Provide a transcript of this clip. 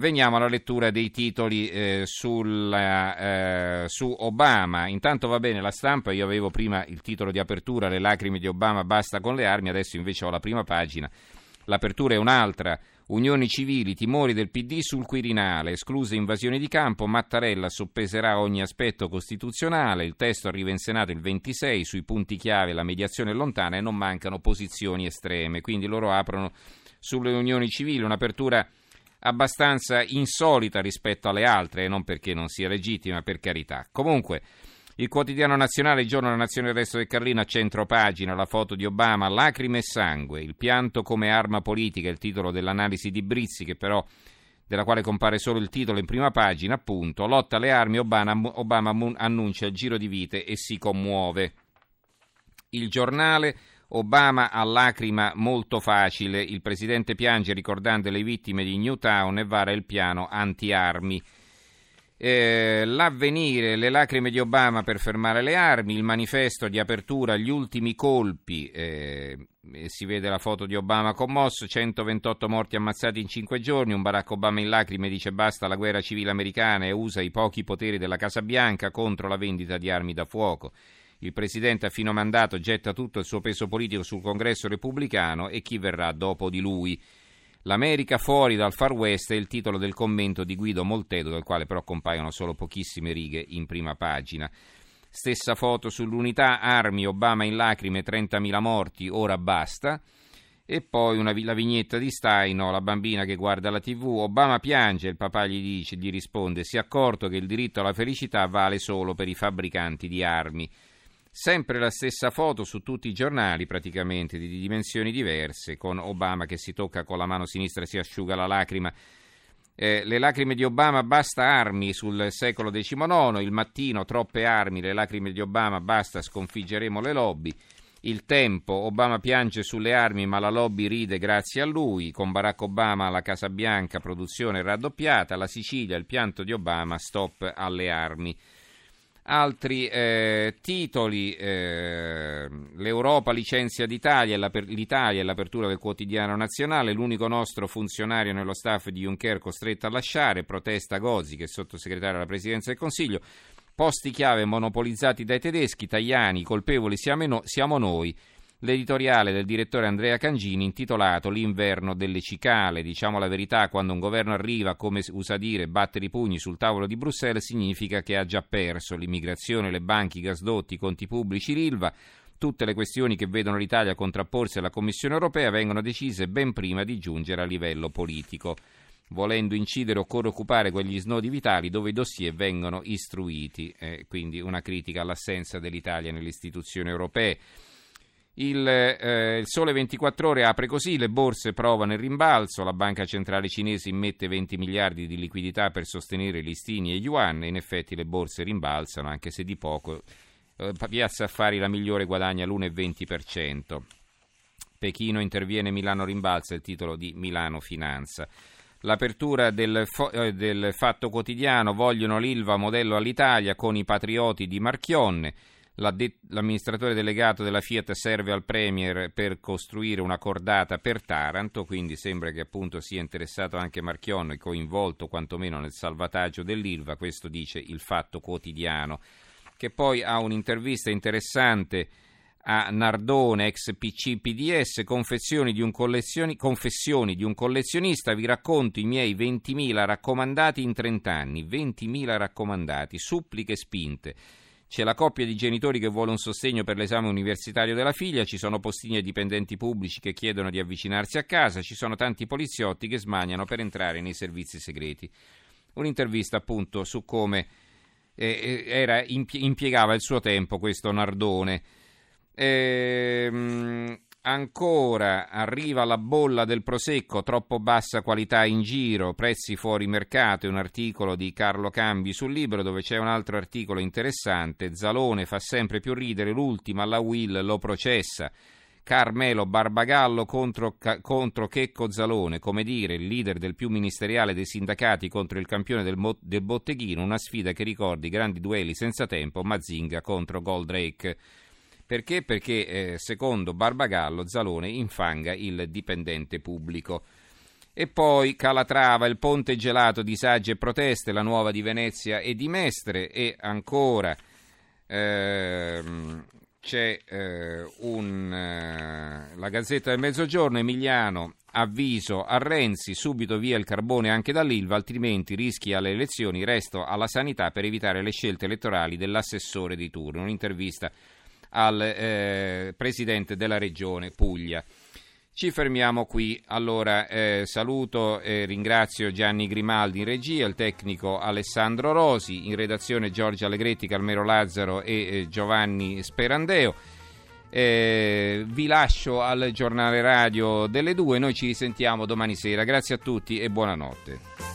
Veniamo alla lettura dei titoli eh, sulla, eh, su Obama. Intanto va bene la stampa, io avevo prima il titolo di apertura, le lacrime di Obama, basta con le armi, adesso invece ho la prima pagina. L'apertura è un'altra. Unioni civili, timori del PD sul Quirinale, escluse invasioni di campo, Mattarella soppeserà ogni aspetto costituzionale, il testo arriva in Senato il 26, sui punti chiave la mediazione è lontana e non mancano posizioni estreme, quindi loro aprono sulle unioni civili un'apertura abbastanza insolita rispetto alle altre, e non perché non sia legittima, per carità. Comunque, il quotidiano nazionale, il giorno della nazione del resto del Carlino, a centro pagina, la foto di Obama, lacrime e sangue, il pianto come arma politica, il titolo dell'analisi di Brizzi, che però della quale compare solo il titolo in prima pagina, appunto, lotta alle armi, Obama, Obama annuncia il giro di vite e si commuove. Il giornale Obama a lacrima molto facile, il presidente piange ricordando le vittime di Newtown e vara il piano anti-armi. Eh, l'avvenire, le lacrime di Obama per fermare le armi, il manifesto di apertura, gli ultimi colpi, eh, si vede la foto di Obama commosso, 128 morti ammazzati in 5 giorni, un Barack Obama in lacrime dice basta alla guerra civile americana e usa i pochi poteri della Casa Bianca contro la vendita di armi da fuoco. Il presidente a fino mandato getta tutto il suo peso politico sul congresso repubblicano e chi verrà dopo di lui. L'America fuori dal Far West è il titolo del commento di Guido Moltedo, del quale però compaiono solo pochissime righe in prima pagina. Stessa foto sull'unità, armi, Obama in lacrime, 30.000 morti, ora basta. E poi una, la vignetta di Staino, la bambina che guarda la tv, Obama piange, il papà gli, dice, gli risponde, si è accorto che il diritto alla felicità vale solo per i fabbricanti di armi. Sempre la stessa foto su tutti i giornali, praticamente di dimensioni diverse, con Obama che si tocca con la mano sinistra e si asciuga la lacrima. Eh, le lacrime di Obama, basta armi sul secolo XIX, il mattino troppe armi, le lacrime di Obama, basta sconfiggeremo le lobby. Il tempo, Obama piange sulle armi ma la lobby ride grazie a lui, con Barack Obama alla Casa Bianca produzione raddoppiata, la Sicilia, il pianto di Obama, stop alle armi. Altri eh, titoli, eh, l'Europa licenzia l'Italia, l'Italia e l'apertura del quotidiano nazionale, l'unico nostro funzionario nello staff di Juncker costretto a lasciare, protesta Gozzi che è sottosegretario alla Presidenza del Consiglio, posti chiave monopolizzati dai tedeschi, italiani, colpevoli siamo, siamo noi, l'editoriale del direttore Andrea Cangini intitolato L'inverno delle cicale. Diciamo la verità, quando un governo arriva, come usa dire, battere i pugni sul tavolo di Bruxelles, significa che ha già perso l'immigrazione, le banche, i gasdotti, i conti pubblici, l'ILVA. Tutte le questioni che vedono l'Italia contrapporsi alla Commissione europea vengono decise ben prima di giungere a livello politico. Volendo incidere occorre occupare quegli snodi vitali dove i dossier vengono istruiti, eh, quindi una critica all'assenza dell'Italia nelle istituzioni europee. Il, eh, il, Sole 24 Ore apre così, le borse provano il rimbalzo, la banca centrale cinese immette 20 miliardi di liquidità per sostenere listini e yuan in effetti le borse rimbalzano anche se di poco. Eh, Piazza Affari la migliore guadagna l'1,20%. Pechino interviene, Milano rimbalza, il titolo di Milano Finanza. L'apertura del, fo- eh, del Fatto Quotidiano, vogliono l'Ilva modello all'Italia con i patrioti di Marchionne. L'amministratore delegato della Fiat serve al Premier per costruire una cordata per Taranto, quindi sembra che appunto sia interessato anche Marchionne, coinvolto quantomeno nel salvataggio dell'Ilva, questo dice il Fatto Quotidiano, che poi ha un'intervista interessante a Nardone, ex PC PDS, confessioni di, confessioni di un collezionista, vi racconto i miei 20.000 raccomandati in 30 anni, 20.000 raccomandati, suppliche spinte. C'è la coppia di genitori che vuole un sostegno per l'esame universitario della figlia, ci sono postini e dipendenti pubblici che chiedono di avvicinarsi a casa, ci sono tanti poliziotti che smaniano per entrare nei servizi segreti. Un'intervista appunto su come eh, eh era, impiegava il suo tempo questo Nardone. Ehm Ancora arriva la bolla del prosecco, troppo bassa qualità in giro, prezzi fuori mercato, è un articolo di Carlo Cambi sul libro dove c'è un altro articolo interessante, Zalone fa sempre più ridere, l'ultima la Will lo processa. Carmelo Barbagallo contro, contro, Checco Zalone, come dire, il leader del più ministeriale dei sindacati contro il campione del, del botteghino, una sfida che ricordi grandi duelli senza tempo, Mazinga contro Goldrake. Perché? Perché eh, secondo Barbagallo Zalone infanga il dipendente pubblico. E poi Calatrava, il ponte gelato, disagi e proteste, la nuova di Venezia e di Mestre e ancora ehm, c'è eh, un, eh, la Gazzetta del Mezzogiorno, Emiliano, avviso a Renzi, subito via il carbone anche dall'Ilva, altrimenti rischi alle elezioni, resto alla sanità per evitare le scelte elettorali dell'assessore di turno. Un'intervista al eh, presidente della regione Puglia. Ci fermiamo qui. Allora eh, saluto e ringrazio Gianni Grimaldi in regia, il tecnico Alessandro Rosi, in redazione Giorgio Allegretti, Calmero Lazzaro e eh, Giovanni Sperandeo. Eh, vi lascio al giornale radio delle due, noi ci risentiamo domani sera. Grazie a tutti e buonanotte.